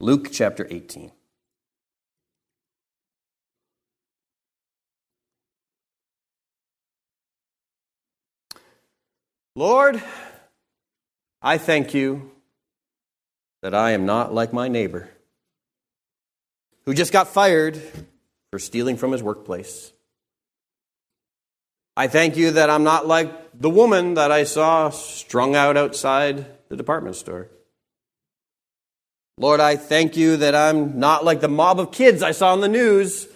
Luke chapter 18. Lord, I thank you that I am not like my neighbor who just got fired for stealing from his workplace. I thank you that I'm not like the woman that I saw strung out outside the department store. Lord, I thank you that I'm not like the mob of kids I saw on the news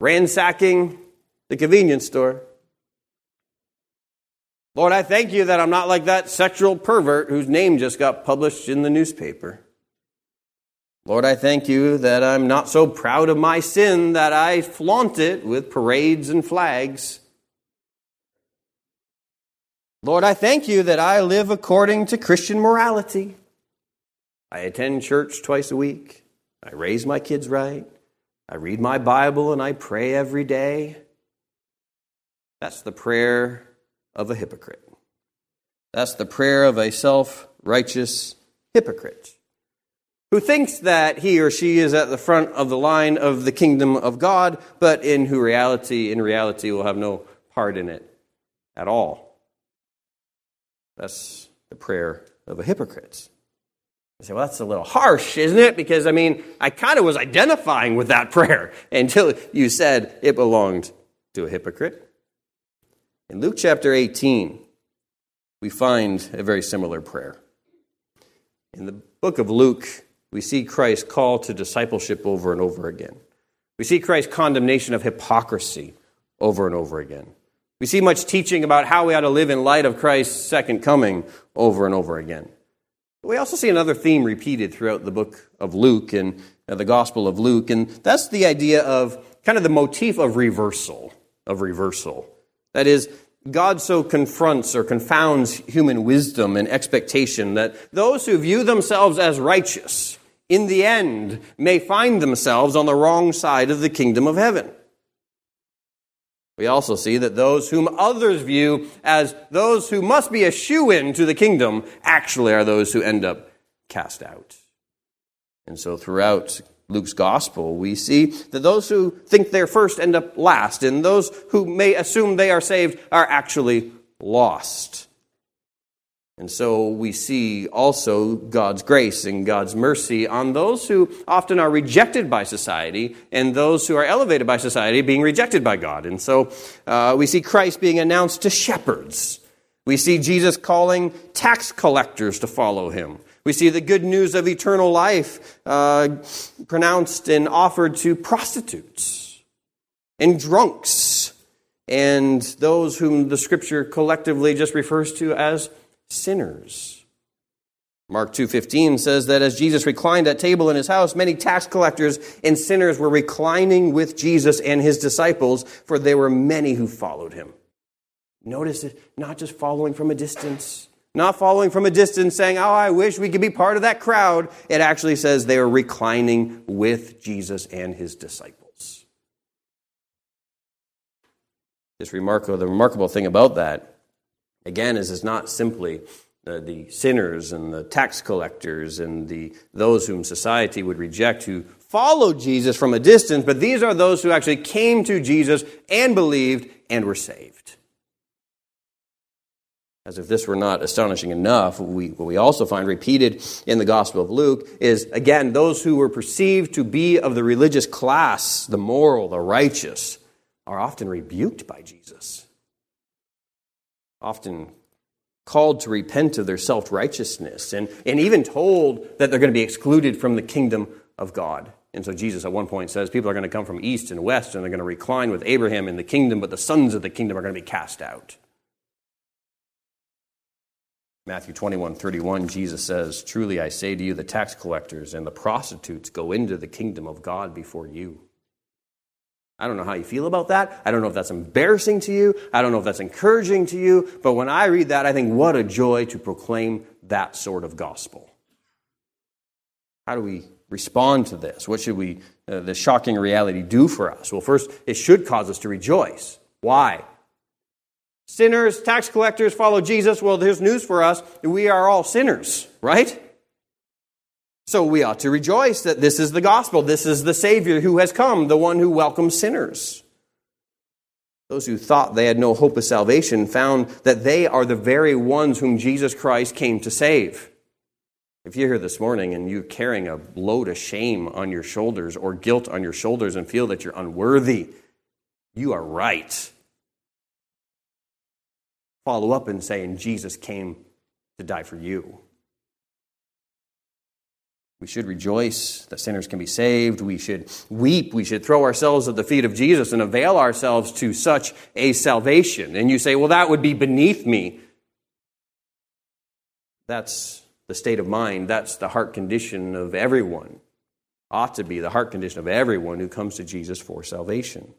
ransacking the convenience store. Lord, I thank you that I'm not like that sexual pervert whose name just got published in the newspaper. Lord, I thank you that I'm not so proud of my sin that I flaunt it with parades and flags. Lord, I thank you that I live according to Christian morality. I attend church twice a week. I raise my kids right. I read my Bible and I pray every day. That's the prayer of a hypocrite. That's the prayer of a self righteous hypocrite who thinks that he or she is at the front of the line of the kingdom of God, but in who reality, in reality, will have no part in it at all. That's the prayer of a hypocrite. You say, well, that's a little harsh, isn't it? Because, I mean, I kind of was identifying with that prayer until you said it belonged to a hypocrite. In Luke chapter 18, we find a very similar prayer. In the book of Luke, we see Christ's call to discipleship over and over again. We see Christ's condemnation of hypocrisy over and over again. We see much teaching about how we ought to live in light of Christ's second coming over and over again. We also see another theme repeated throughout the book of Luke and uh, the Gospel of Luke, and that's the idea of kind of the motif of reversal, of reversal. That is, God so confronts or confounds human wisdom and expectation that those who view themselves as righteous, in the end, may find themselves on the wrong side of the kingdom of heaven. We also see that those whom others view as those who must be a shoe in to the kingdom actually are those who end up cast out. And so throughout Luke's gospel, we see that those who think they're first end up last, and those who may assume they are saved are actually lost. And so we see also God's grace and God's mercy on those who often are rejected by society and those who are elevated by society being rejected by God. And so uh, we see Christ being announced to shepherds. We see Jesus calling tax collectors to follow him. We see the good news of eternal life uh, pronounced and offered to prostitutes and drunks and those whom the scripture collectively just refers to as sinners. Mark 2:15 says that as Jesus reclined at table in his house many tax collectors and sinners were reclining with Jesus and his disciples for there were many who followed him. Notice it not just following from a distance not following from a distance saying, Oh, I wish we could be part of that crowd. It actually says they were reclining with Jesus and his disciples. This remarkable, the remarkable thing about that, again, this is not simply the, the sinners and the tax collectors and the, those whom society would reject who followed Jesus from a distance, but these are those who actually came to Jesus and believed and were saved. As if this were not astonishing enough, we, what we also find repeated in the Gospel of Luke is, again, those who were perceived to be of the religious class, the moral, the righteous, are often rebuked by Jesus. Often called to repent of their self righteousness, and, and even told that they're going to be excluded from the kingdom of God. And so Jesus at one point says people are going to come from east and west, and they're going to recline with Abraham in the kingdom, but the sons of the kingdom are going to be cast out. Matthew 21 31, Jesus says, Truly I say to you, the tax collectors and the prostitutes go into the kingdom of God before you. I don't know how you feel about that. I don't know if that's embarrassing to you. I don't know if that's encouraging to you. But when I read that, I think, what a joy to proclaim that sort of gospel. How do we respond to this? What should we, uh, this shocking reality, do for us? Well, first, it should cause us to rejoice. Why? Sinners, tax collectors follow Jesus. Well, there's news for us. We are all sinners, right? So we ought to rejoice that this is the gospel. This is the Savior who has come, the one who welcomes sinners. Those who thought they had no hope of salvation found that they are the very ones whom Jesus Christ came to save. If you're here this morning and you're carrying a load of shame on your shoulders or guilt on your shoulders and feel that you're unworthy, you are right. Follow up and say in saying, Jesus came to die for you. We should rejoice that sinners can be saved. We should weep. We should throw ourselves at the feet of Jesus and avail ourselves to such a salvation. And you say, well, that would be beneath me. That's the state of mind. That's the heart condition of everyone. Ought to be the heart condition of everyone who comes to Jesus for salvation.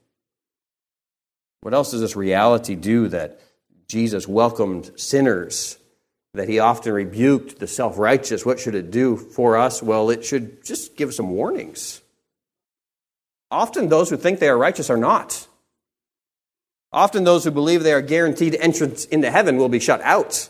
What else does this reality do that Jesus welcomed sinners that he often rebuked the self righteous. What should it do for us? Well, it should just give some warnings. Often those who think they are righteous are not. Often those who believe they are guaranteed entrance into heaven will be shut out.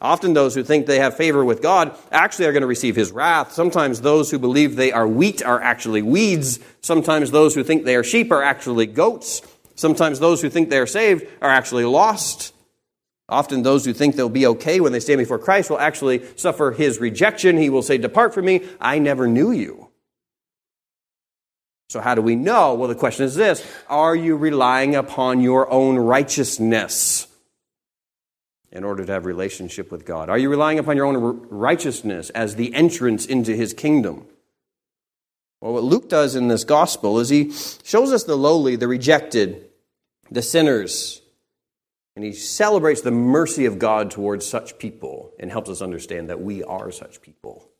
Often those who think they have favor with God actually are going to receive his wrath. Sometimes those who believe they are wheat are actually weeds. Sometimes those who think they are sheep are actually goats. Sometimes those who think they are saved are actually lost. Often, those who think they'll be okay when they stand before Christ will actually suffer his rejection. He will say, Depart from me, I never knew you. So, how do we know? Well, the question is this Are you relying upon your own righteousness in order to have relationship with God? Are you relying upon your own righteousness as the entrance into his kingdom? Well, what Luke does in this gospel is he shows us the lowly, the rejected, the sinners, and he celebrates the mercy of God towards such people and helps us understand that we are such people.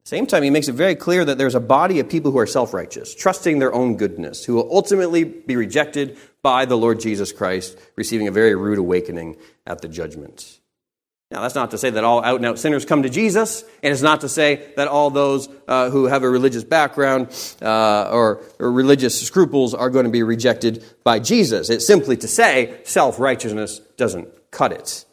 At the same time, he makes it very clear that there's a body of people who are self righteous, trusting their own goodness, who will ultimately be rejected by the Lord Jesus Christ, receiving a very rude awakening at the judgment. Now, that's not to say that all out and out sinners come to Jesus, and it's not to say that all those uh, who have a religious background uh, or, or religious scruples are going to be rejected by Jesus. It's simply to say self righteousness doesn't cut it.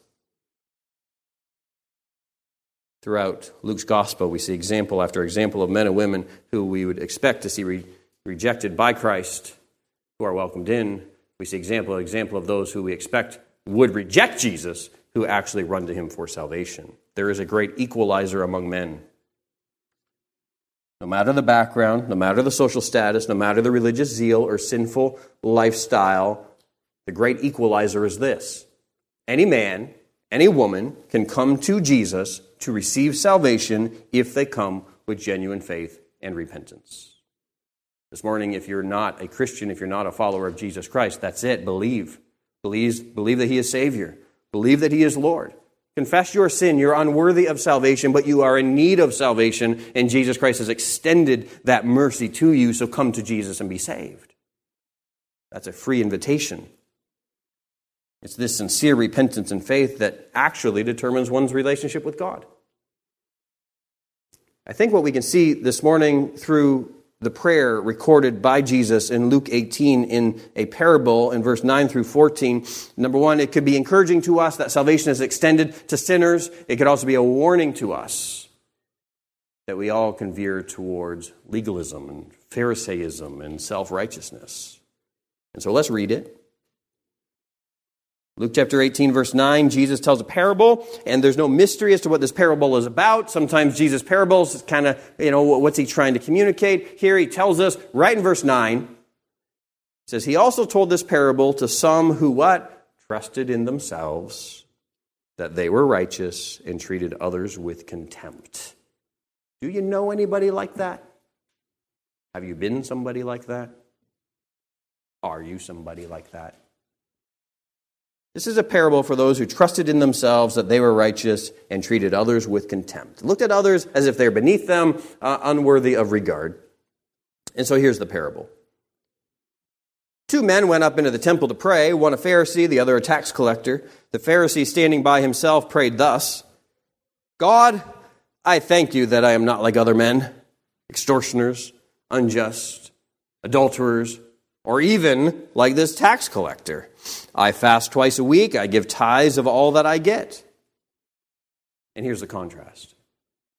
Throughout Luke's gospel, we see example after example of men and women who we would expect to see re- rejected by Christ, who are welcomed in. We see example example of those who we expect would reject Jesus who actually run to him for salvation. There is a great equalizer among men. No matter the background, no matter the social status, no matter the religious zeal or sinful lifestyle, the great equalizer is this any man, any woman can come to Jesus to receive salvation if they come with genuine faith and repentance. This morning, if you're not a Christian, if you're not a follower of Jesus Christ, that's it. Believe. Believe, believe that He is Savior. Believe that He is Lord. Confess your sin. You're unworthy of salvation, but you are in need of salvation, and Jesus Christ has extended that mercy to you, so come to Jesus and be saved. That's a free invitation. It's this sincere repentance and faith that actually determines one's relationship with God. I think what we can see this morning through the prayer recorded by Jesus in Luke 18 in a parable in verse 9 through 14. Number one, it could be encouraging to us that salvation is extended to sinners. It could also be a warning to us that we all can veer towards legalism and Pharisaism and self righteousness. And so let's read it. Luke chapter 18, verse 9, Jesus tells a parable, and there's no mystery as to what this parable is about. Sometimes Jesus' parables is kind of, you know, what's he trying to communicate? Here he tells us, right in verse 9, says, He also told this parable to some who what? Trusted in themselves that they were righteous and treated others with contempt. Do you know anybody like that? Have you been somebody like that? Are you somebody like that? This is a parable for those who trusted in themselves that they were righteous and treated others with contempt. Looked at others as if they're beneath them, uh, unworthy of regard. And so here's the parable. Two men went up into the temple to pray, one a Pharisee, the other a tax collector. The Pharisee, standing by himself, prayed thus God, I thank you that I am not like other men, extortioners, unjust, adulterers, or even like this tax collector. I fast twice a week, I give tithes of all that I get. And here's the contrast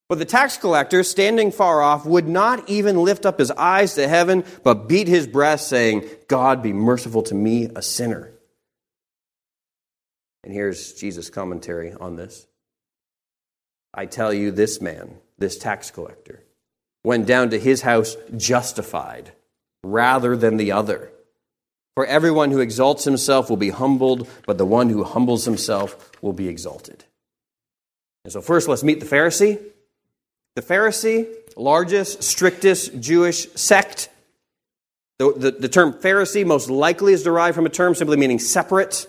But the tax collector, standing far off, would not even lift up his eyes to heaven, but beat his breast, saying, God be merciful to me, a sinner. And here's Jesus' commentary on this. I tell you, this man, this tax collector, went down to his house justified rather than the other. For everyone who exalts himself will be humbled, but the one who humbles himself will be exalted. And so, first, let's meet the Pharisee. The Pharisee, largest, strictest Jewish sect. The, the, the, term Pharisee most likely is derived from a term simply meaning separate.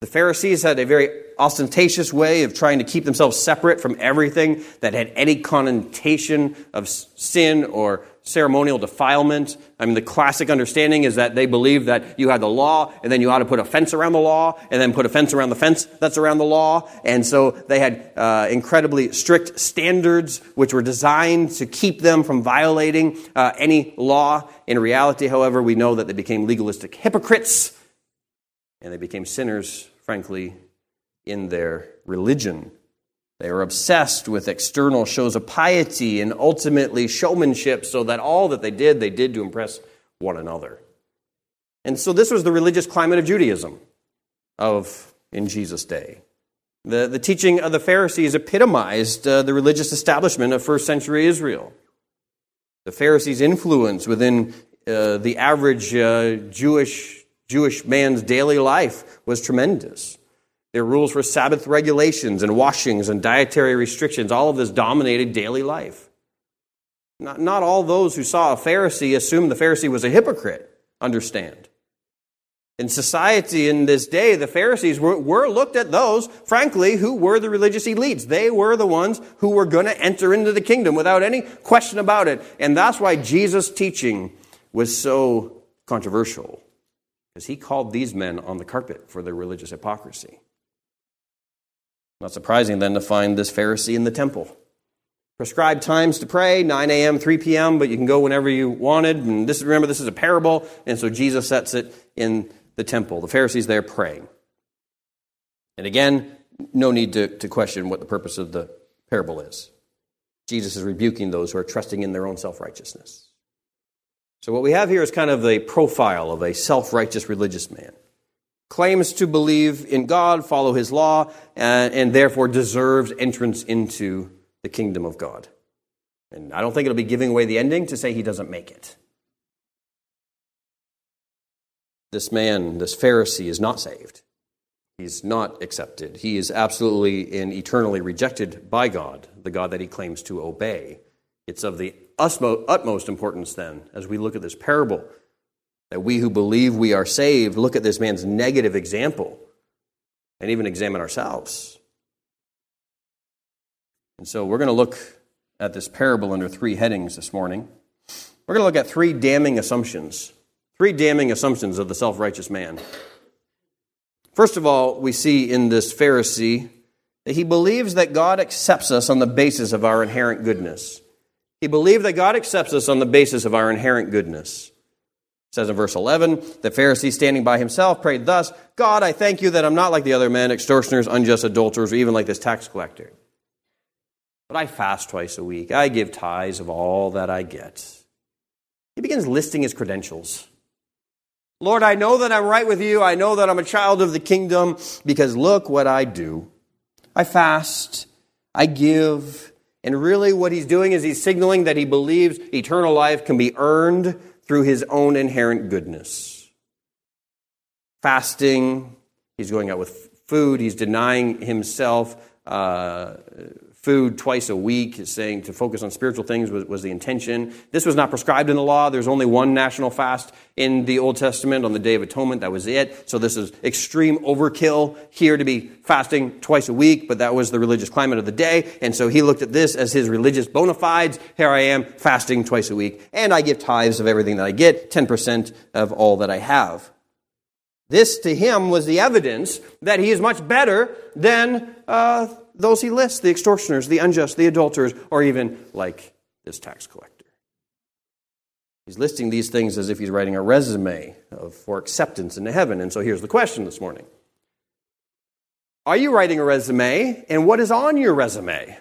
The Pharisees had a very ostentatious way of trying to keep themselves separate from everything that had any connotation of sin or ceremonial defilement. I mean, the classic understanding is that they believed that you had the law, and then you ought to put a fence around the law, and then put a fence around the fence that's around the law. And so they had uh, incredibly strict standards which were designed to keep them from violating uh, any law. In reality, however, we know that they became legalistic hypocrites, and they became sinners, frankly, in their religion. They were obsessed with external shows of piety and ultimately showmanship, so that all that they did, they did to impress one another. And so this was the religious climate of Judaism of in Jesus' day. The, the teaching of the Pharisees epitomized uh, the religious establishment of first century Israel. The Pharisees' influence within uh, the average uh, Jewish, Jewish man's daily life was tremendous. Were rules for Sabbath regulations and washings and dietary restrictions. All of this dominated daily life. Not, not all those who saw a Pharisee assumed the Pharisee was a hypocrite, understand. In society in this day, the Pharisees were, were, looked at those, frankly, who were the religious elites. They were the ones who were going to enter into the kingdom without any question about it. And that's why Jesus' teaching was so controversial, because he called these men on the carpet for their religious hypocrisy. Not surprising then to find this Pharisee in the temple. Prescribed times to pray, 9 a.m., 3 p.m., but you can go whenever you wanted. And this, remember, this is a parable, and so Jesus sets it in the temple. The Pharisees there praying. And again, no need to, to question what the purpose of the parable is. Jesus is rebuking those who are trusting in their own self righteousness. So, what we have here is kind of a profile of a self righteous religious man claims to believe in God, follow his law, and, and, therefore deserves entrance into the kingdom of God. And I don't think it'll be giving away the ending to say he doesn't make it. This man, this Pharisee, is not saved. He's not accepted. He is absolutely and eternally rejected by God, the God that he claims to obey. It's of the utmost importance, then, as we look at this parable that we who believe we are saved look at this man's negative example and even examine ourselves. And so we're going to look at this parable under three headings this morning. We're going to look at three damning assumptions. Three damning assumptions of the self righteous man. First of all, we see in this Pharisee that he believes that God accepts us on the basis of our inherent goodness. He believed that God accepts us on the basis of our inherent goodness. It says in verse 11, the Pharisee standing by himself prayed thus, God, I thank you that I'm not like the other men, extortioners, unjust adulterers, or even like this tax collector. But I fast twice a week. I give tithes of all that I get. He begins listing his credentials. Lord, I know that I'm right with you. I know that I'm a child of the kingdom because look what I do. I fast. I give. And really, what he's doing is he's signaling that he believes eternal life can be earned through his own inherent goodness. Fasting, he's going out with food, he's denying himself uh, food twice a week, saying to focus on spiritual things was, was, the intention. This was not prescribed in the law. There's only one national fast in the Old Testament on the Day of Atonement. That was it. So this is extreme overkill here to be fasting twice a week, but that was the religious climate of the day. And so he looked at this as his religious bona fides. Here I am fasting twice a week, and I give tithes of everything that I get, 10% of all that I have. This to him was the evidence that he is much better than uh, those he lists the extortioners, the unjust, the adulterers, or even like this tax collector. He's listing these things as if he's writing a resume of, for acceptance into heaven. And so here's the question this morning Are you writing a resume? And what is on your resume?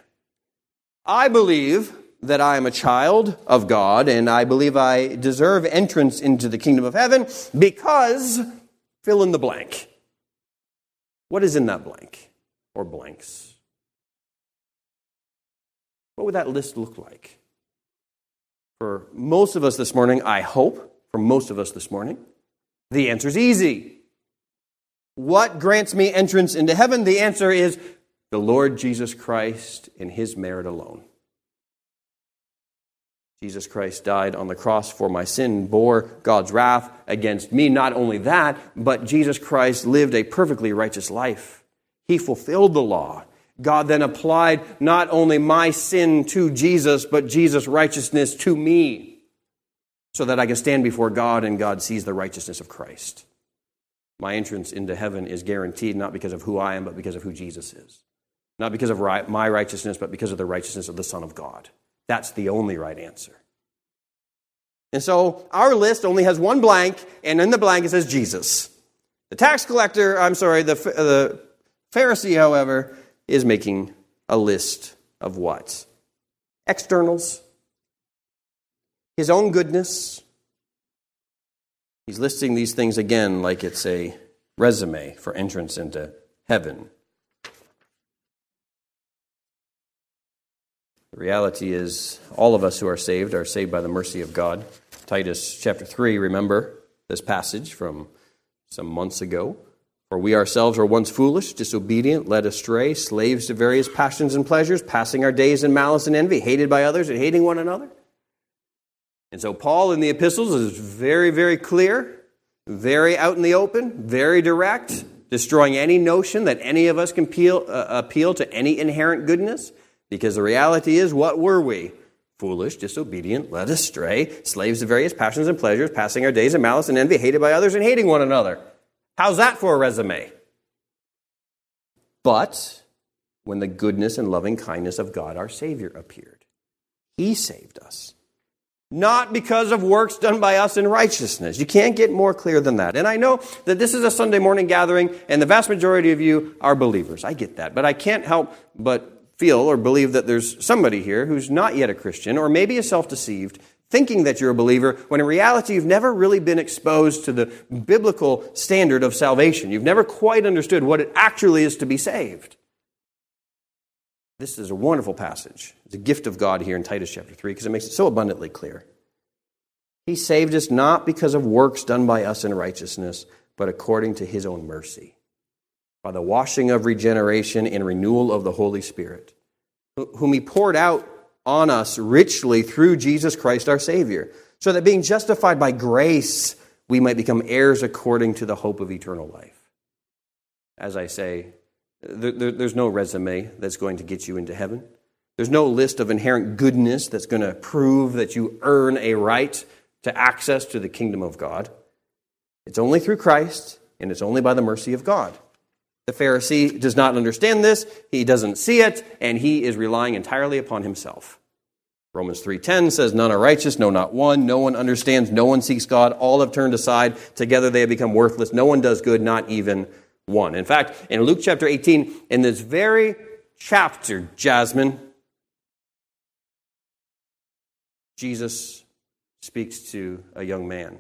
I believe that I am a child of God and I believe I deserve entrance into the kingdom of heaven because fill in the blank. What is in that blank or blanks? What would that list look like? For most of us this morning, I hope, for most of us this morning, the answer is easy. What grants me entrance into heaven? The answer is the Lord Jesus Christ in his merit alone. Jesus Christ died on the cross for my sin, bore God's wrath against me. Not only that, but Jesus Christ lived a perfectly righteous life. He fulfilled the law. God then applied not only my sin to Jesus, but Jesus' righteousness to me, so that I can stand before God and God sees the righteousness of Christ. My entrance into heaven is guaranteed not because of who I am, but because of who Jesus is. Not because of my righteousness, but because of the righteousness of the Son of God. That's the only right answer. And so our list only has one blank, and in the blank it says Jesus. The tax collector, I'm sorry, the, the Pharisee, however, is making a list of what? Externals, his own goodness. He's listing these things again like it's a resume for entrance into heaven. The reality is, all of us who are saved are saved by the mercy of God. Titus chapter 3, remember this passage from some months ago. For we ourselves were once foolish, disobedient, led astray, slaves to various passions and pleasures, passing our days in malice and envy, hated by others and hating one another. And so, Paul in the epistles is very, very clear, very out in the open, very direct, destroying any notion that any of us can appeal, uh, appeal to any inherent goodness. Because the reality is, what were we? Foolish, disobedient, led astray, slaves to various passions and pleasures, passing our days in malice and envy, hated by others and hating one another. How's that for a resume? But when the goodness and loving kindness of God our Savior appeared, He saved us. Not because of works done by us in righteousness. You can't get more clear than that. And I know that this is a Sunday morning gathering, and the vast majority of you are believers. I get that. But I can't help but feel or believe that there's somebody here who's not yet a Christian or maybe is self deceived, thinking that you're a believer, when in reality you've never really been exposed to the biblical standard of salvation. You've never quite understood what it actually is to be saved. This is a wonderful passage. It's a gift of God here in Titus chapter 3 because it makes it so abundantly clear. He saved us not because of works done by us in righteousness, but according to his own mercy by the washing of regeneration and renewal of the Holy Spirit, whom He poured out on us richly through Jesus Christ our Savior, so that being justified by grace, we might become heirs according to the hope of eternal life. As I say, there's no resume that's going to get you into heaven. There's no list of inherent goodness that's going to prove that you earn a right to access to the kingdom of God. It's only through Christ, and it's only by the mercy of God. The Pharisee does not understand this, he doesn't see it, and he is relying entirely upon himself. Romans 3:10 says none are righteous, no not one, no one understands, no one seeks God, all have turned aside, together they have become worthless, no one does good, not even one. In fact, in Luke chapter 18, in this very chapter, Jasmine, Jesus speaks to a young man.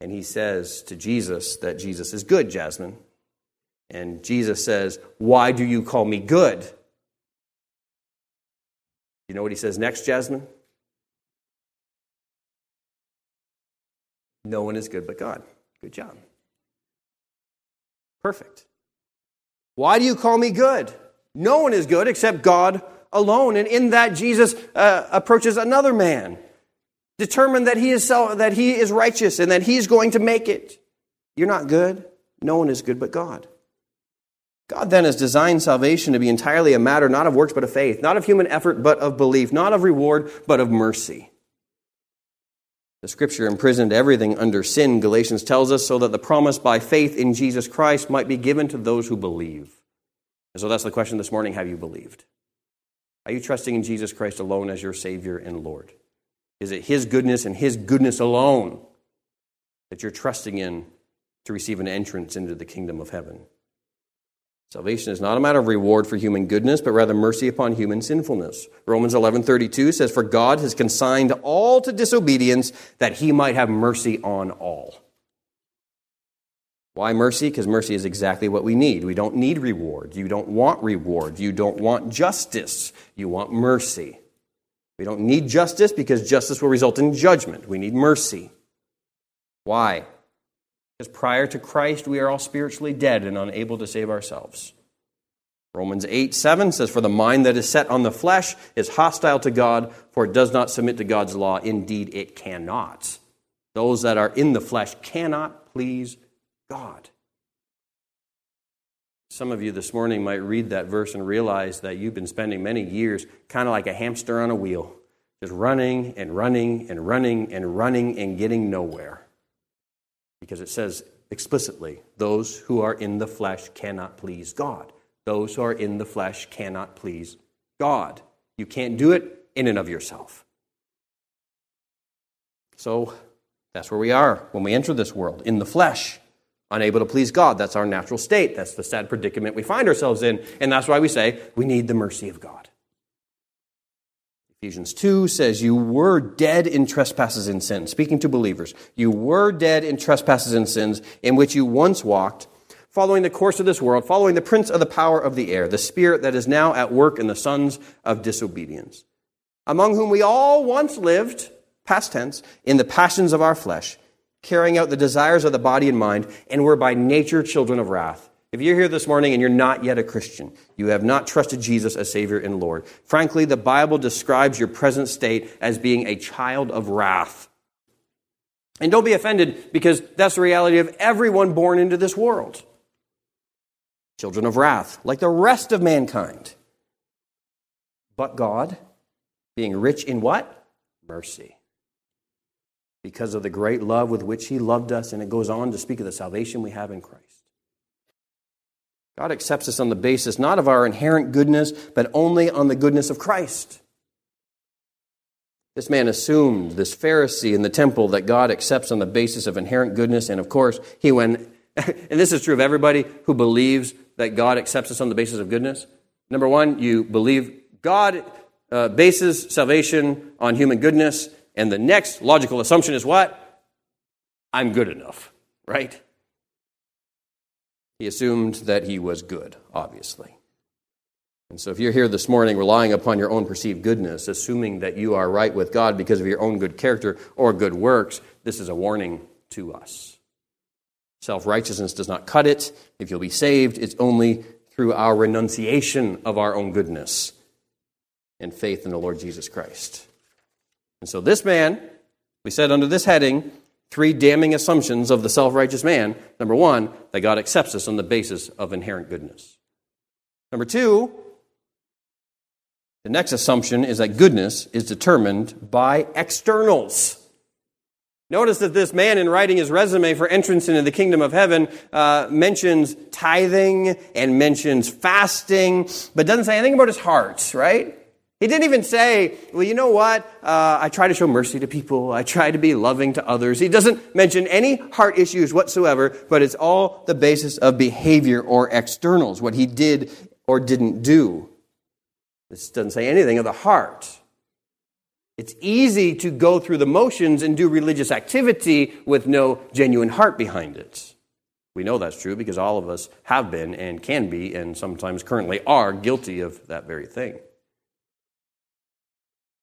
And he says to Jesus that Jesus is good, Jasmine. And Jesus says, Why do you call me good? You know what he says next, Jasmine? No one is good but God. Good job. Perfect. Why do you call me good? No one is good except God alone. And in that, Jesus uh, approaches another man Determine that he is self, that he is righteous and that he's going to make it. You're not good. No one is good but God. God then has designed salvation to be entirely a matter not of works but of faith, not of human effort but of belief, not of reward but of mercy. The scripture imprisoned everything under sin, Galatians tells us, so that the promise by faith in Jesus Christ might be given to those who believe. And so that's the question this morning have you believed? Are you trusting in Jesus Christ alone as your Savior and Lord? Is it His goodness and His goodness alone that you're trusting in to receive an entrance into the kingdom of heaven? Salvation is not a matter of reward for human goodness, but rather mercy upon human sinfulness. Romans 11:32 says for God has consigned all to disobedience that he might have mercy on all. Why mercy? Because mercy is exactly what we need. We don't need reward. You don't want reward. You don't want justice. You want mercy. We don't need justice because justice will result in judgment. We need mercy. Why? Because prior to Christ, we are all spiritually dead and unable to save ourselves. Romans 8 7 says, For the mind that is set on the flesh is hostile to God, for it does not submit to God's law. Indeed, it cannot. Those that are in the flesh cannot please God. Some of you this morning might read that verse and realize that you've been spending many years kind of like a hamster on a wheel, just running and running and running and running and getting nowhere. Because it says explicitly, those who are in the flesh cannot please God. Those who are in the flesh cannot please God. You can't do it in and of yourself. So that's where we are when we enter this world, in the flesh unable to please God. That's our natural state. That's the sad predicament we find ourselves in. And that's why we say we need the mercy of God. Ephesians 2 says, You were dead in trespasses and sins. Speaking to believers, you were dead in trespasses and sins in which you once walked, following the course of this world, following the prince of the power of the air, the spirit that is now at work in the sons of disobedience, among whom we all once lived, past tense, in the passions of our flesh carrying out the desires of the body and mind, and we're by nature children of wrath. If you're here this morning and you're not yet a Christian, you have not trusted Jesus as Savior and Lord. Frankly, the Bible describes your present state as being a child of wrath. And don't be offended because that's the reality of everyone born into this world. Children of wrath, like the rest of mankind. But God, being rich in what? Mercy because of the great love with which He loved us. And it goes on to speak of the salvation we have in Christ. God accepts us on the basis not of our inherent goodness, but only on the goodness of Christ. This man assumed, this Pharisee in the temple, that God accepts on the basis of inherent goodness. And of course, he went, and this is true of everybody who believes that God accepts us on the basis of goodness. Number one, you believe God uh, bases salvation on human goodness. And the next logical assumption is what? I'm good enough, right? He assumed that he was good, obviously. And so if you're here this morning relying upon your own perceived goodness, assuming that you are right with God because of your own good character or good works, this is a warning to us. Self righteousness does not cut it. If you'll be saved, it's only through our renunciation of our own goodness and faith in the Lord Jesus Christ. And so this man, we said under this heading, three damning assumptions of the self righteous man. Number one, that God accepts us on the basis of inherent goodness. Number two, the next assumption is that goodness is determined by externals. Notice that this man, in writing his resume for entrance into the kingdom of heaven, uh, mentions tithing and mentions fasting, but doesn't say anything about his heart, right? He didn't even say, well, you know what? Uh, I try to show mercy to people. I try to be loving to others. He doesn't mention any heart issues whatsoever, but it's all the basis of behavior or externals, what he did or didn't do. This doesn't say anything of the heart. It's easy to go through the motions and do religious activity with no genuine heart behind it. We know that's true because all of us have been and can be, and sometimes currently are, guilty of that very thing.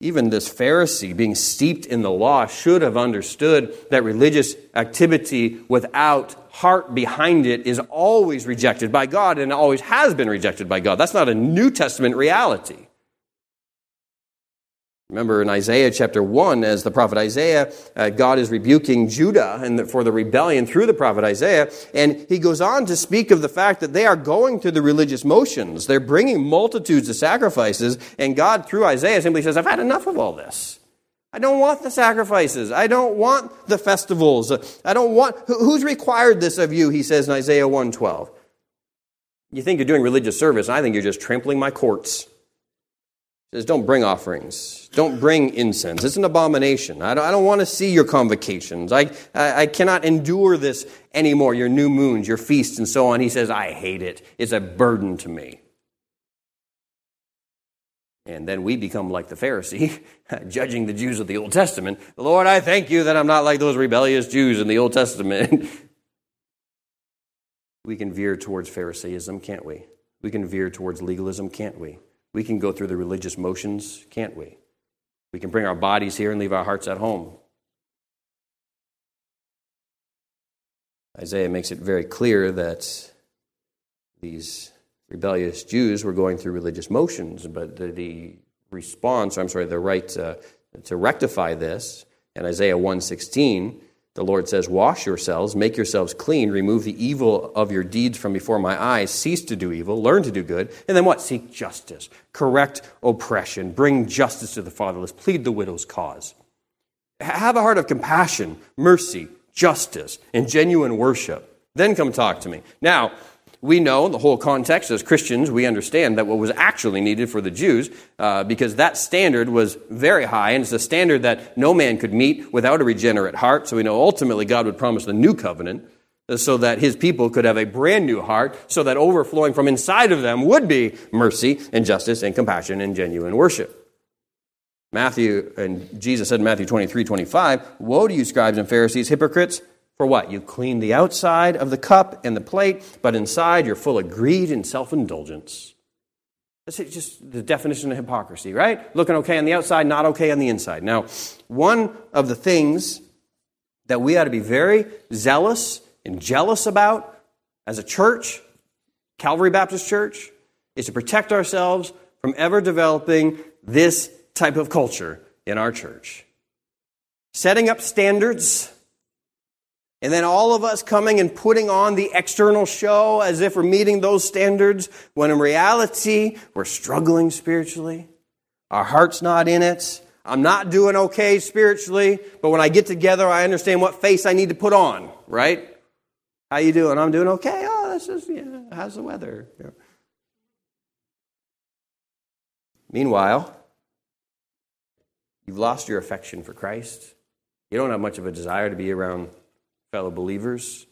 Even this Pharisee, being steeped in the law, should have understood that religious activity without heart behind it is always rejected by God and always has been rejected by God. That's not a New Testament reality. Remember in Isaiah chapter 1, as the prophet Isaiah, uh, God is rebuking Judah and the, for the rebellion through the prophet Isaiah. And he goes on to speak of the fact that they are going through the religious motions. They're bringing multitudes of sacrifices. And God, through Isaiah, simply says, I've had enough of all this. I don't want the sacrifices. I don't want the festivals. I don't want, who's required this of you? He says in Isaiah 112. You think you're doing religious service. I think you're just trampling my courts. He says, Don't bring offerings. Don't bring incense. It's an abomination. I don't, I don't want to see your convocations. I, I, I cannot endure this anymore, your new moons, your feasts, and so on. He says, I hate it. It's a burden to me. And then we become like the Pharisee, judging the Jews of the Old Testament. Lord, I thank you that I'm not like those rebellious Jews in the Old Testament. we can veer towards Pharisaism, can't we? We can veer towards legalism, can't we? We can go through the religious motions, can't we? We can bring our bodies here and leave our hearts at home. Isaiah makes it very clear that these rebellious Jews were going through religious motions, but the, the response, I'm sorry, the right uh, to rectify this, in Isaiah 116, the Lord says, Wash yourselves, make yourselves clean, remove the evil of your deeds from before my eyes, cease to do evil, learn to do good, and then what? Seek justice, correct oppression, bring justice to the fatherless, plead the widow's cause. Have a heart of compassion, mercy, justice, and genuine worship. Then come talk to me. Now, we know the whole context as Christians, we understand that what was actually needed for the Jews, uh, because that standard was very high, and it's a standard that no man could meet without a regenerate heart. So we know ultimately God would promise the new covenant uh, so that his people could have a brand new heart, so that overflowing from inside of them would be mercy and justice and compassion and genuine worship. Matthew and Jesus said in Matthew 23 25, Woe to you, scribes and Pharisees, hypocrites! For what? You clean the outside of the cup and the plate, but inside you're full of greed and self indulgence. That's just the definition of hypocrisy, right? Looking okay on the outside, not okay on the inside. Now, one of the things that we ought to be very zealous and jealous about as a church, Calvary Baptist Church, is to protect ourselves from ever developing this type of culture in our church. Setting up standards and then all of us coming and putting on the external show as if we're meeting those standards, when in reality, we're struggling spiritually. Our heart's not in it. I'm not doing okay spiritually, but when I get together, I understand what face I need to put on, right? How you doing? I'm doing okay. Oh, this is, yeah, how's the weather? Yeah. Meanwhile, you've lost your affection for Christ. You don't have much of a desire to be around fellow believers.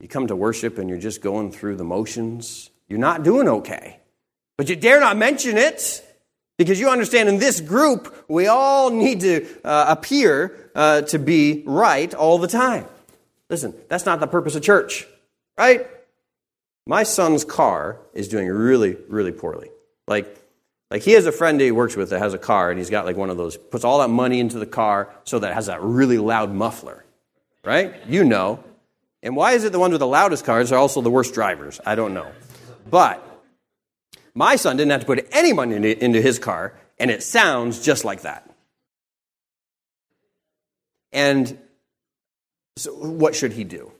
You come to worship and you're just going through the motions. You're not doing okay. But you dare not mention it because you understand in this group, we all need to uh, appear uh, to be right all the time. Listen, that's not the purpose of church, right? My son's car is doing really, really poorly. Like, like he has a friend he works with that has a car, and he's got like one of those, puts all that money into the car so that it has that really loud muffler right? You know. And why is it the ones with the loudest cars are also the worst drivers? I don't know. But my son didn't have to put any money into his car, and it sounds just like that. And so, what should he do?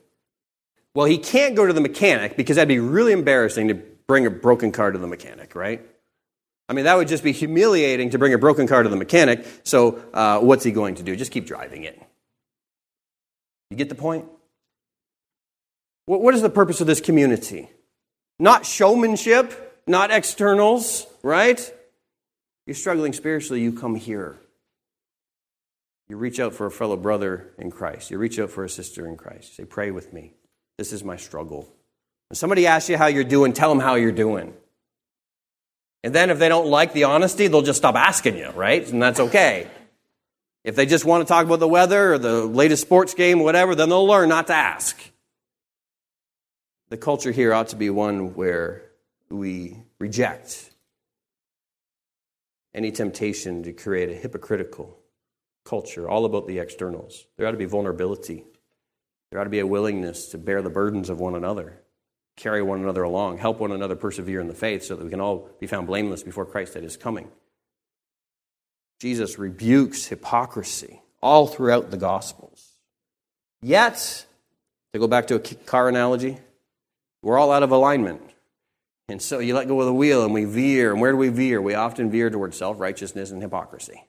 Well, he can't go to the mechanic because that'd be really embarrassing to bring a broken car to the mechanic, right? I mean, that would just be humiliating to bring a broken car to the mechanic. So, uh, what's he going to do? Just keep driving it. You get the point? What is the purpose of this community? Not showmanship, not externals, right? You're struggling spiritually, you come here. You reach out for a fellow brother in Christ. You reach out for a sister in Christ. You say, Pray with me. This is my struggle. When somebody asks you how you're doing, tell them how you're doing. And then if they don't like the honesty, they'll just stop asking you, right? And that's okay. If they just want to talk about the weather or the latest sports game, whatever, then they'll learn not to ask. The culture here ought to be one where we reject any temptation to create a hypocritical culture, all about the externals. There ought to be vulnerability. There ought to be a willingness to bear the burdens of one another, carry one another along, help one another persevere in the faith so that we can all be found blameless before Christ at his coming. Jesus rebukes hypocrisy all throughout the Gospels. Yet, to go back to a car analogy, we're all out of alignment. And so you let go of the wheel and we veer. And where do we veer? We often veer towards self righteousness and hypocrisy.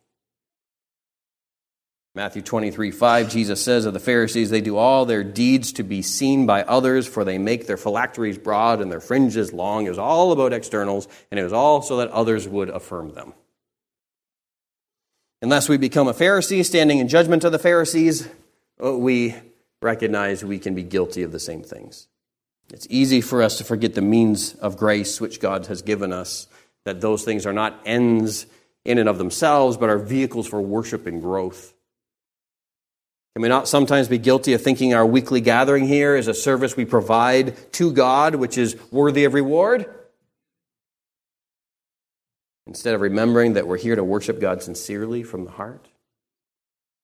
Matthew 23 5, Jesus says of the Pharisees, they do all their deeds to be seen by others, for they make their phylacteries broad and their fringes long. It was all about externals, and it was all so that others would affirm them. Unless we become a Pharisee, standing in judgment of the Pharisees, uh, we recognize we can be guilty of the same things. It's easy for us to forget the means of grace which God has given us, that those things are not ends in and of themselves, but are vehicles for worship and growth. Can we not sometimes be guilty of thinking our weekly gathering here is a service we provide to God, which is worthy of reward? Instead of remembering that we're here to worship God sincerely from the heart?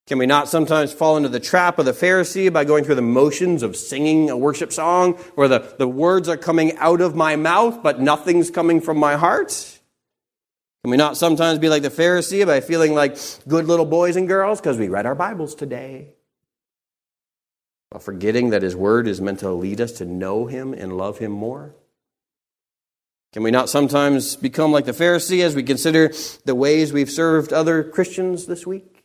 Can we not sometimes fall into the trap of the Pharisee by going through the motions of singing a worship song where the, the words are coming out of my mouth, but nothing's coming from my heart? Can we not sometimes be like the Pharisee by feeling like good little boys and girls because we read our Bibles today? While forgetting that His Word is meant to lead us to know Him and love Him more? Can we not sometimes become like the Pharisee as we consider the ways we've served other Christians this week?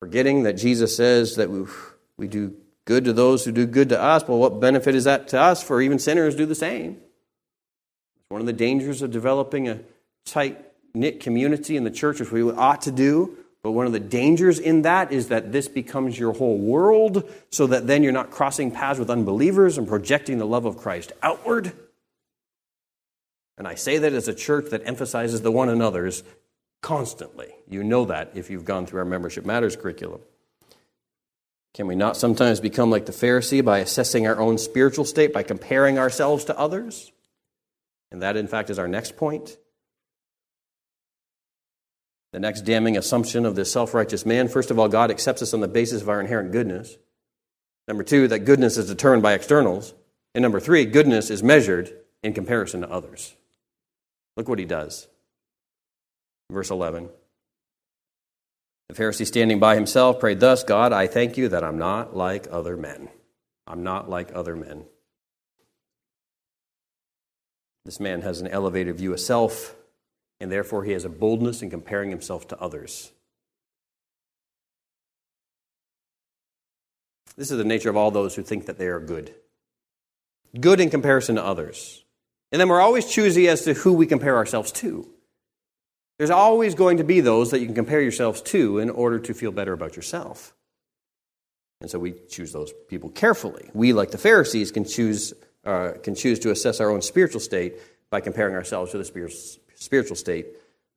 Forgetting that Jesus says that we, we do good to those who do good to us. Well, what benefit is that to us for even sinners do the same? It's one of the dangers of developing a tight knit community in the church, which we ought to do. But one of the dangers in that is that this becomes your whole world, so that then you're not crossing paths with unbelievers and projecting the love of Christ outward. And I say that as a church that emphasizes the one another's constantly. You know that if you've gone through our Membership Matters curriculum. Can we not sometimes become like the Pharisee by assessing our own spiritual state, by comparing ourselves to others? And that, in fact, is our next point. The next damning assumption of this self righteous man first of all, God accepts us on the basis of our inherent goodness. Number two, that goodness is determined by externals. And number three, goodness is measured in comparison to others. Look what he does. Verse 11. The Pharisee, standing by himself, prayed thus God, I thank you that I'm not like other men. I'm not like other men. This man has an elevated view of self, and therefore he has a boldness in comparing himself to others. This is the nature of all those who think that they are good. Good in comparison to others. And then we're always choosy as to who we compare ourselves to. There's always going to be those that you can compare yourselves to in order to feel better about yourself. And so we choose those people carefully. We, like the Pharisees, can choose, uh, can choose to assess our own spiritual state by comparing ourselves to the spiritual state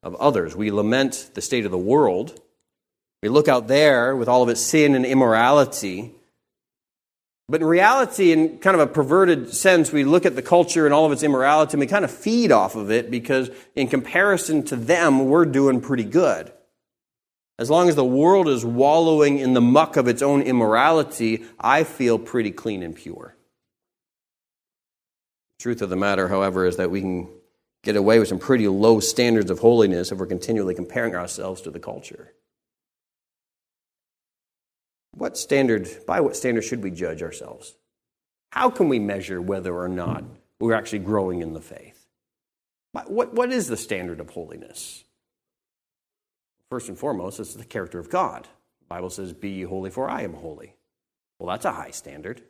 of others. We lament the state of the world. We look out there with all of its sin and immorality but in reality, in kind of a perverted sense, we look at the culture and all of its immorality and we kind of feed off of it because in comparison to them, we're doing pretty good. As long as the world is wallowing in the muck of its own immorality, I feel pretty clean and pure. The truth of the matter, however, is that we can get away with some pretty low standards of holiness if we're continually comparing ourselves to the culture. What standard, by what standard should we judge ourselves? How can we measure whether or not we're actually growing in the faith? What, what is the standard of holiness? First and foremost, it's the character of God. The Bible says, Be ye holy, for I am holy. Well, that's a high standard.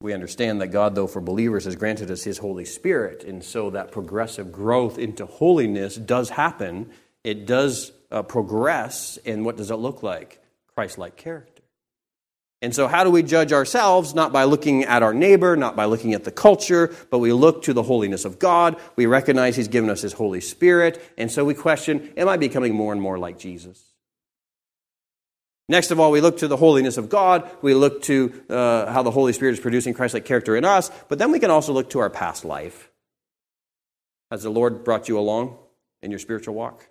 We understand that God, though, for believers, has granted us His Holy Spirit, and so that progressive growth into holiness does happen. It does uh, progress, and what does it look like? Christ like character. And so, how do we judge ourselves? Not by looking at our neighbor, not by looking at the culture, but we look to the holiness of God. We recognize He's given us His Holy Spirit. And so we question Am I becoming more and more like Jesus? Next of all, we look to the holiness of God. We look to uh, how the Holy Spirit is producing Christ like character in us. But then we can also look to our past life. Has the Lord brought you along in your spiritual walk?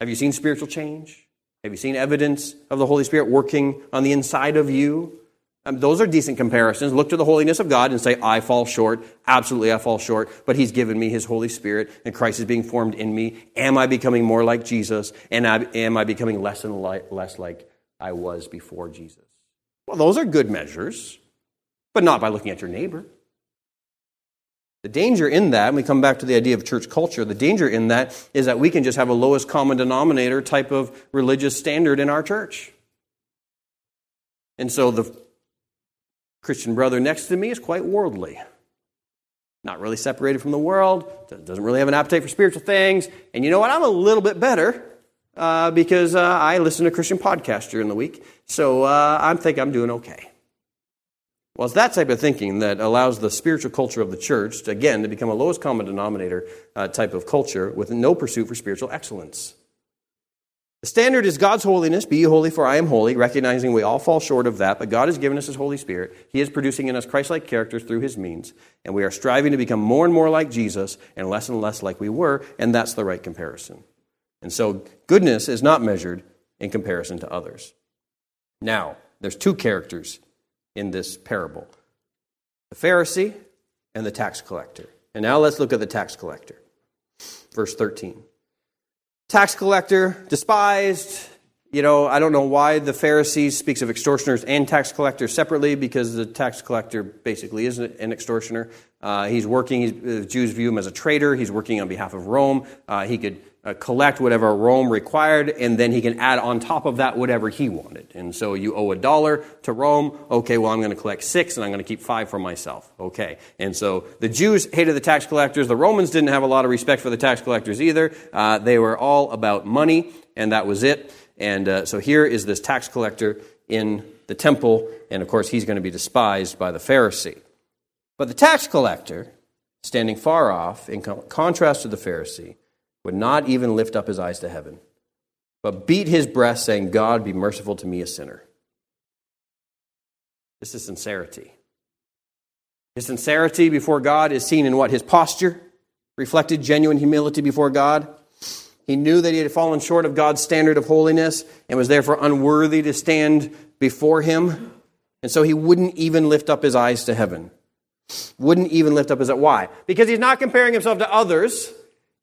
Have you seen spiritual change? Have you seen evidence of the Holy Spirit working on the inside of you? Um, those are decent comparisons. Look to the holiness of God and say, I fall short. Absolutely, I fall short. But He's given me His Holy Spirit, and Christ is being formed in me. Am I becoming more like Jesus? And am I becoming less and less like I was before Jesus? Well, those are good measures, but not by looking at your neighbor. The danger in that, and we come back to the idea of church culture, the danger in that is that we can just have a lowest common denominator type of religious standard in our church. And so the Christian brother next to me is quite worldly. not really separated from the world, doesn't really have an appetite for spiritual things. And you know what? I'm a little bit better uh, because uh, I listen to Christian podcasts during the week. So uh, I think I'm doing okay. Well, it's that type of thinking that allows the spiritual culture of the church, to, again, to become a lowest common denominator uh, type of culture with no pursuit for spiritual excellence. The standard is God's holiness. Be holy, for I am holy, recognizing we all fall short of that, but God has given us His Holy Spirit. He is producing in us Christ like characters through His means, and we are striving to become more and more like Jesus and less and less like we were, and that's the right comparison. And so, goodness is not measured in comparison to others. Now, there's two characters in this parable the Pharisee and the tax collector. And now let's look at the tax collector. Verse 13. Tax collector, despised. You know, I don't know why the Pharisees speaks of extortioners and tax collectors separately because the tax collector basically is an extortioner. Uh, he's working, he's, the Jews view him as a traitor. He's working on behalf of Rome. Uh, he could uh, collect whatever Rome required, and then he can add on top of that whatever he wanted. And so you owe a dollar to Rome. Okay, well, I'm going to collect six, and I'm going to keep five for myself. Okay. And so the Jews hated the tax collectors. The Romans didn't have a lot of respect for the tax collectors either. Uh, they were all about money, and that was it. And uh, so here is this tax collector in the temple, and of course, he's going to be despised by the Pharisee. But the tax collector, standing far off, in contrast to the Pharisee, would not even lift up his eyes to heaven, but beat his breast, saying, God, be merciful to me, a sinner. This is sincerity. His sincerity before God is seen in what? His posture reflected genuine humility before God. He knew that he had fallen short of God's standard of holiness and was therefore unworthy to stand before him. And so he wouldn't even lift up his eyes to heaven. Wouldn't even lift up his. Why? Because he's not comparing himself to others.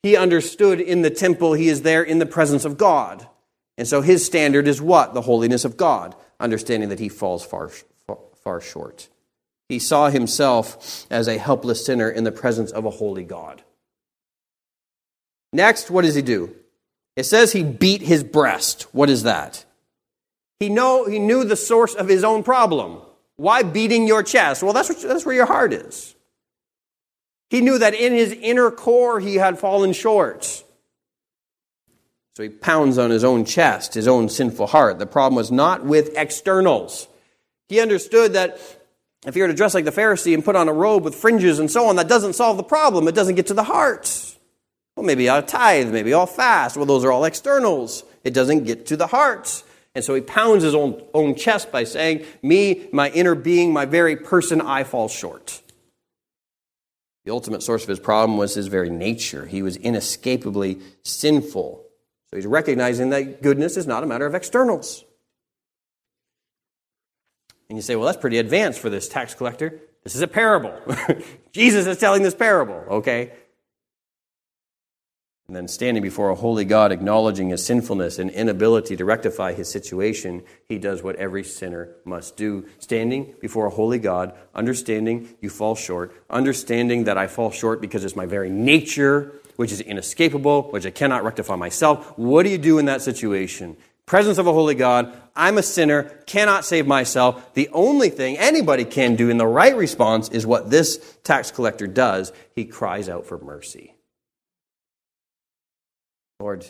He understood in the temple, he is there in the presence of God. And so his standard is what? The holiness of God, understanding that he falls far, far short. He saw himself as a helpless sinner in the presence of a holy God. Next, what does he do? It says he beat his breast. What is that? He, know, he knew the source of his own problem. Why beating your chest? Well, that's, what, that's where your heart is. He knew that in his inner core he had fallen short. So he pounds on his own chest, his own sinful heart. The problem was not with externals. He understood that if you were to dress like the Pharisee and put on a robe with fringes and so on, that doesn't solve the problem. It doesn't get to the heart. Well, maybe I'll tithe, maybe I'll fast. Well, those are all externals. It doesn't get to the heart. And so he pounds his own, own chest by saying, Me, my inner being, my very person, I fall short. The ultimate source of his problem was his very nature. He was inescapably sinful. So he's recognizing that goodness is not a matter of externals. And you say, well, that's pretty advanced for this tax collector. This is a parable. Jesus is telling this parable, okay? And then standing before a holy God, acknowledging his sinfulness and inability to rectify his situation, he does what every sinner must do. Standing before a holy God, understanding you fall short, understanding that I fall short because it's my very nature, which is inescapable, which I cannot rectify myself. What do you do in that situation? Presence of a holy God, I'm a sinner, cannot save myself. The only thing anybody can do in the right response is what this tax collector does. He cries out for mercy. Lord,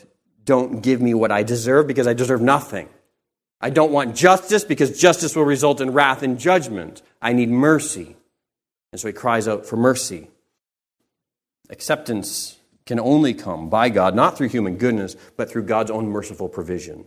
don't give me what I deserve because I deserve nothing. I don't want justice because justice will result in wrath and judgment. I need mercy. And so he cries out for mercy. Acceptance can only come by God, not through human goodness, but through God's own merciful provision.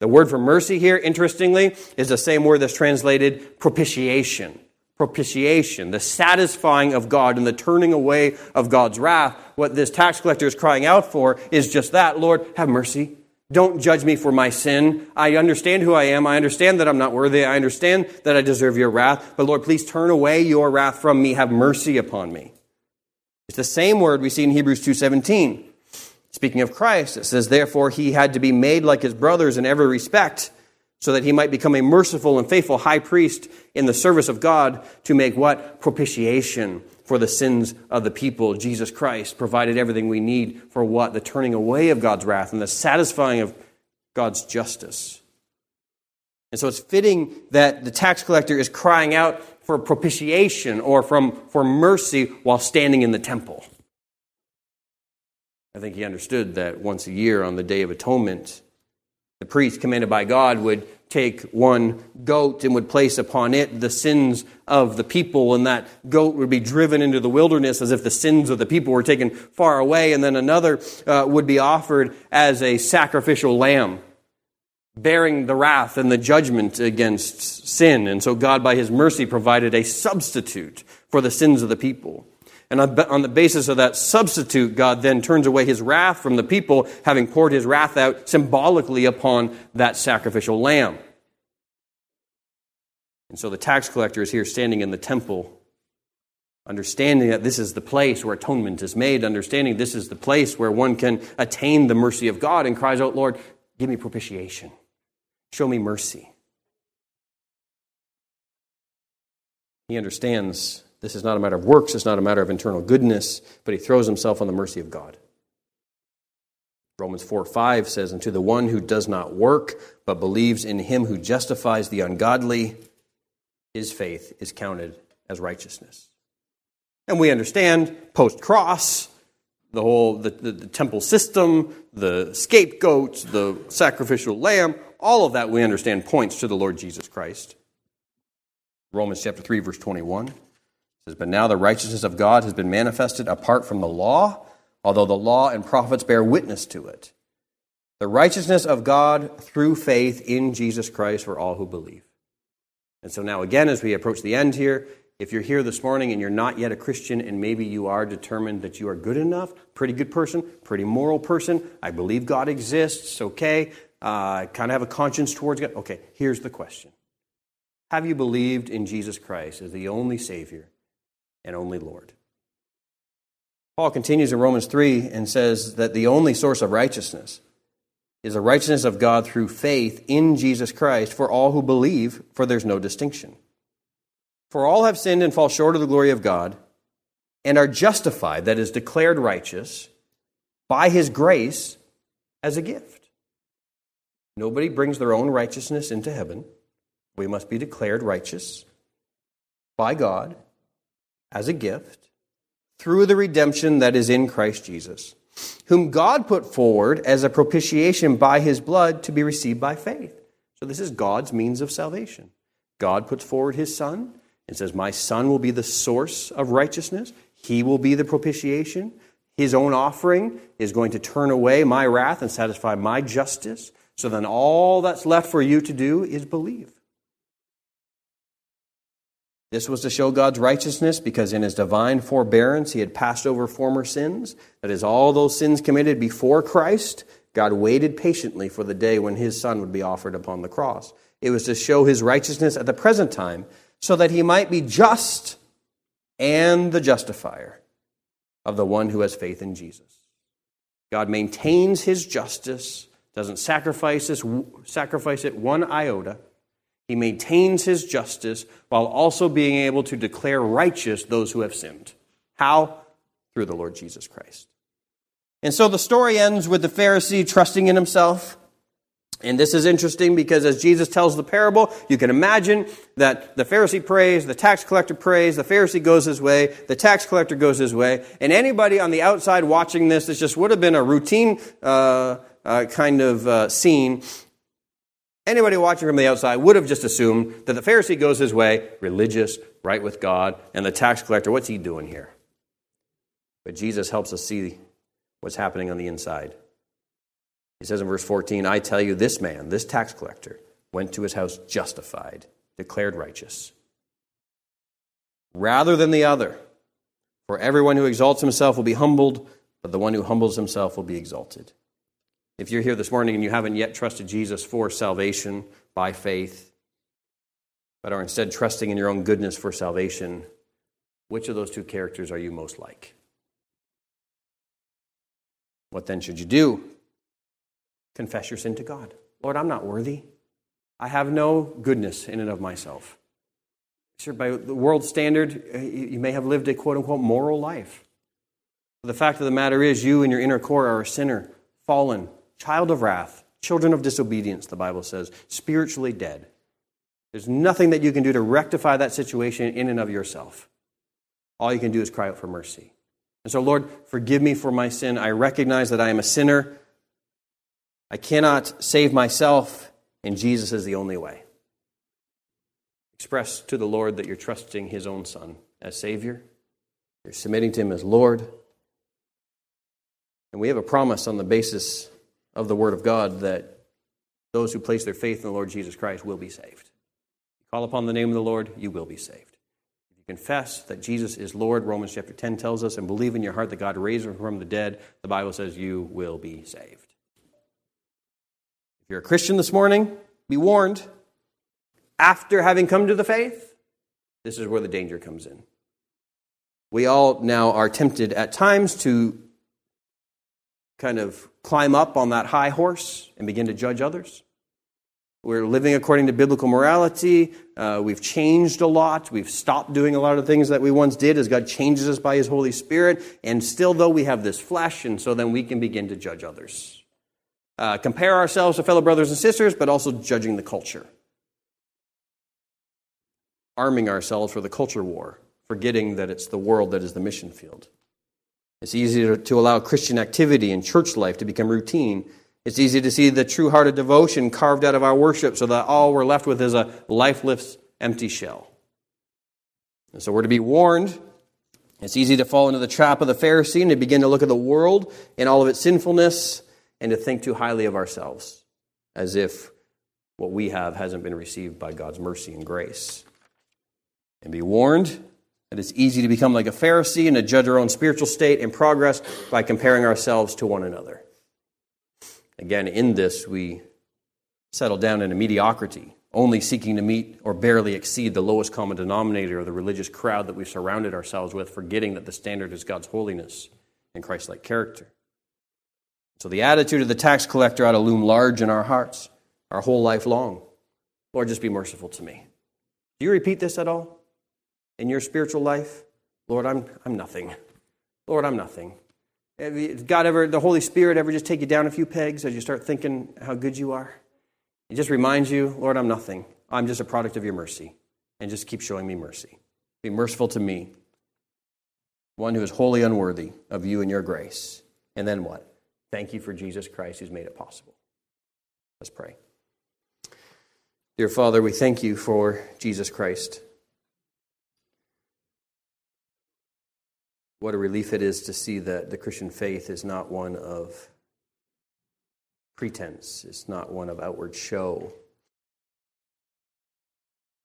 The word for mercy here, interestingly, is the same word that's translated propitiation propitiation, the satisfying of God and the turning away of God's wrath. What this tax collector is crying out for is just that Lord, have mercy. Don't judge me for my sin. I understand who I am. I understand that I'm not worthy. I understand that I deserve your wrath. But Lord, please turn away your wrath from me. Have mercy upon me. It's the same word we see in Hebrews 2:17. Speaking of Christ, it says, Therefore he had to be made like his brothers in every respect so that he might become a merciful and faithful high priest in the service of God to make what? Propitiation for the sins of the people. Jesus Christ provided everything we need for what? The turning away of God's wrath and the satisfying of God's justice. And so it's fitting that the tax collector is crying out for propitiation or from, for mercy while standing in the temple. I think he understood that once a year on the Day of Atonement, the priest commanded by God would take one goat and would place upon it the sins of the people, and that goat would be driven into the wilderness as if the sins of the people were taken far away, and then another uh, would be offered as a sacrificial lamb, bearing the wrath and the judgment against sin. And so God, by his mercy, provided a substitute for the sins of the people. And on the basis of that substitute, God then turns away his wrath from the people, having poured his wrath out symbolically upon that sacrificial lamb. And so the tax collector is here standing in the temple, understanding that this is the place where atonement is made, understanding this is the place where one can attain the mercy of God, and cries out, Lord, give me propitiation. Show me mercy. He understands this is not a matter of works, it's not a matter of internal goodness, but he throws himself on the mercy of God. Romans 4 5 says, And to the one who does not work, but believes in him who justifies the ungodly, his faith is counted as righteousness. And we understand post cross, the whole the, the, the, temple system, the scapegoats, the sacrificial lamb, all of that we understand points to the Lord Jesus Christ. Romans chapter 3, verse 21 says, But now the righteousness of God has been manifested apart from the law, although the law and prophets bear witness to it. The righteousness of God through faith in Jesus Christ for all who believe. And so now, again, as we approach the end here, if you're here this morning and you're not yet a Christian and maybe you are determined that you are good enough, pretty good person, pretty moral person, I believe God exists, okay, uh, I kind of have a conscience towards God. Okay, here's the question Have you believed in Jesus Christ as the only Savior and only Lord. Paul continues in Romans 3 and says that the only source of righteousness is the righteousness of God through faith in Jesus Christ for all who believe, for there's no distinction. For all have sinned and fall short of the glory of God and are justified, that is, declared righteous, by his grace as a gift. Nobody brings their own righteousness into heaven. We must be declared righteous by God as a gift through the redemption that is in Christ Jesus, whom God put forward as a propitiation by his blood to be received by faith. So, this is God's means of salvation. God puts forward his Son and says, My Son will be the source of righteousness, he will be the propitiation. His own offering is going to turn away my wrath and satisfy my justice. So then all that's left for you to do is believe. This was to show God's righteousness because in his divine forbearance he had passed over former sins. That is, all those sins committed before Christ, God waited patiently for the day when his son would be offered upon the cross. It was to show his righteousness at the present time so that he might be just and the justifier of the one who has faith in Jesus. God maintains his justice, doesn't sacrifice, this, sacrifice it one iota he maintains his justice while also being able to declare righteous those who have sinned. How? Through the Lord Jesus Christ. And so the story ends with the Pharisee trusting in himself. And this is interesting because as Jesus tells the parable, you can imagine that the Pharisee prays, the tax collector prays, the Pharisee goes his way, the tax collector goes his way, and anybody on the outside watching this, this just would have been a routine uh, uh, kind of uh, scene Anybody watching from the outside would have just assumed that the Pharisee goes his way, religious, right with God, and the tax collector, what's he doing here? But Jesus helps us see what's happening on the inside. He says in verse 14, I tell you, this man, this tax collector, went to his house justified, declared righteous, rather than the other. For everyone who exalts himself will be humbled, but the one who humbles himself will be exalted. If you're here this morning and you haven't yet trusted Jesus for salvation by faith, but are instead trusting in your own goodness for salvation, which of those two characters are you most like? What then should you do? Confess your sin to God. Lord, I'm not worthy. I have no goodness in and of myself. Sure, by the world standard, you may have lived a quote unquote moral life. The fact of the matter is, you in your inner core are a sinner, fallen, child of wrath, children of disobedience, the Bible says, spiritually dead. There's nothing that you can do to rectify that situation in and of yourself. All you can do is cry out for mercy. And so, Lord, forgive me for my sin. I recognize that I am a sinner. I cannot save myself, and Jesus is the only way. Express to the Lord that you're trusting his own Son as Savior, you're submitting to him as Lord. And we have a promise on the basis of the Word of God that those who place their faith in the Lord Jesus Christ will be saved. Call upon the name of the Lord, you will be saved. If you confess that Jesus is Lord, Romans chapter 10 tells us, and believe in your heart that God raised him from the dead, the Bible says you will be saved. If you're a Christian this morning, be warned. After having come to the faith, this is where the danger comes in. We all now are tempted at times to kind of climb up on that high horse and begin to judge others. We're living according to biblical morality. Uh, we've changed a lot. We've stopped doing a lot of things that we once did as God changes us by His Holy Spirit. And still, though, we have this flesh, and so then we can begin to judge others. Uh, compare ourselves to fellow brothers and sisters, but also judging the culture. Arming ourselves for the culture war, forgetting that it's the world that is the mission field. It's easy to, allow Christian activity and church life to become routine. It's easy to see the true heart of devotion carved out of our worship so that all we're left with is a lifeless, empty shell. And so we're to be warned. It's easy to fall into the trap of the Pharisee and to begin to look at the world and all of its sinfulness and to think too highly of ourselves, as if what we have hasn't been received by God's mercy and grace. And be warned that it's easy to become like a Pharisee and to judge our own spiritual state and progress by comparing ourselves to one another. Again, in this, we settle down into mediocrity, only seeking to meet or barely exceed the lowest common denominator of the religious crowd that we've surrounded ourselves with, forgetting that the standard is God's holiness and Christ like character. So the attitude of the tax collector ought to loom large in our hearts our whole life long. Lord, just be merciful to me. Do you repeat this at all? In your spiritual life? Lord, I'm, I'm nothing. Lord, I'm nothing. God ever, the Holy Spirit ever just take you down a few pegs as you start thinking how good you are? It just reminds you, Lord, I'm nothing. I'm just a product of your mercy. And just keep showing me mercy. Be merciful to me, one who is wholly unworthy of you and your grace. And then what? Thank you for Jesus Christ who's made it possible. Let's pray. Dear Father, we thank you for Jesus Christ. What a relief it is to see that the Christian faith is not one of pretense, it's not one of outward show.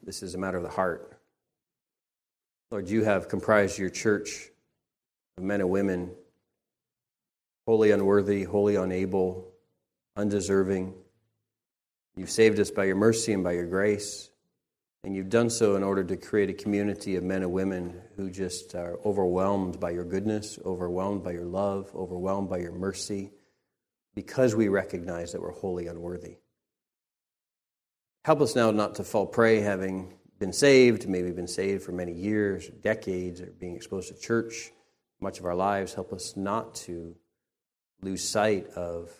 This is a matter of the heart. Lord, you have comprised your church of men and women wholly unworthy, wholly unable, undeserving. You've saved us by your mercy and by your grace. And you've done so in order to create a community of men and women who just are overwhelmed by your goodness, overwhelmed by your love, overwhelmed by your mercy, because we recognize that we're wholly unworthy. Help us now not to fall prey, having been saved, maybe been saved for many years, or decades, or being exposed to church much of our lives. Help us not to lose sight of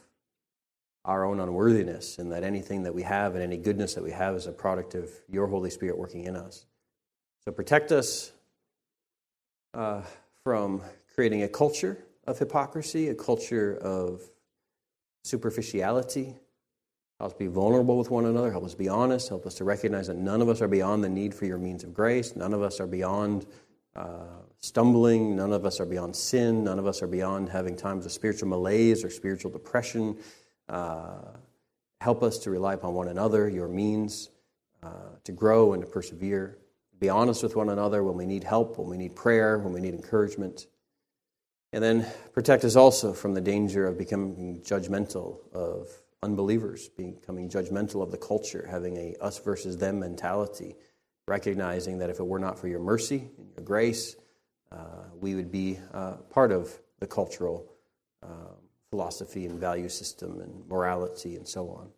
our own unworthiness and that anything that we have and any goodness that we have is a product of your Holy Spirit working in us. So protect us uh, from creating a culture of hypocrisy, a culture of superficiality. Help us be vulnerable with one another. Help us be honest. Help us to recognize that none of us are beyond the need for your means of grace. None of us are beyond uh, stumbling. None of us are beyond sin. None of us are beyond having times of spiritual malaise or spiritual depression. Uh, help us to rely upon one another, your means uh, to grow and to persevere. Be honest with one another when we need help, when we need prayer, when we need encouragement. And then protect us also from the danger of becoming judgmental of unbelievers, becoming judgmental of the culture, having a us versus them mentality, recognizing that if it were not for your mercy and your grace, uh, we would be uh, part of the cultural uh, philosophy and value system and morality and so on.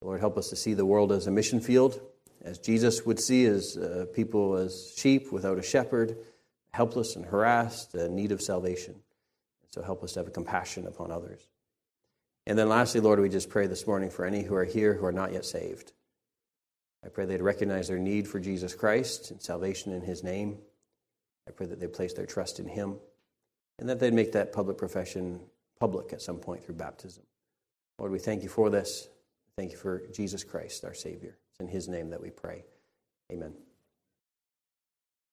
Lord, help us to see the world as a mission field, as Jesus would see as uh, people as sheep without a shepherd, helpless and harassed, in need of salvation. So help us to have a compassion upon others. And then lastly, Lord, we just pray this morning for any who are here who are not yet saved. I pray they'd recognize their need for Jesus Christ and salvation in his name. I pray that they place their trust in him and that they'd make that public profession public at some point through baptism. Lord, we thank you for this. Thank you for Jesus Christ, our Savior. It's in his name that we pray. Amen.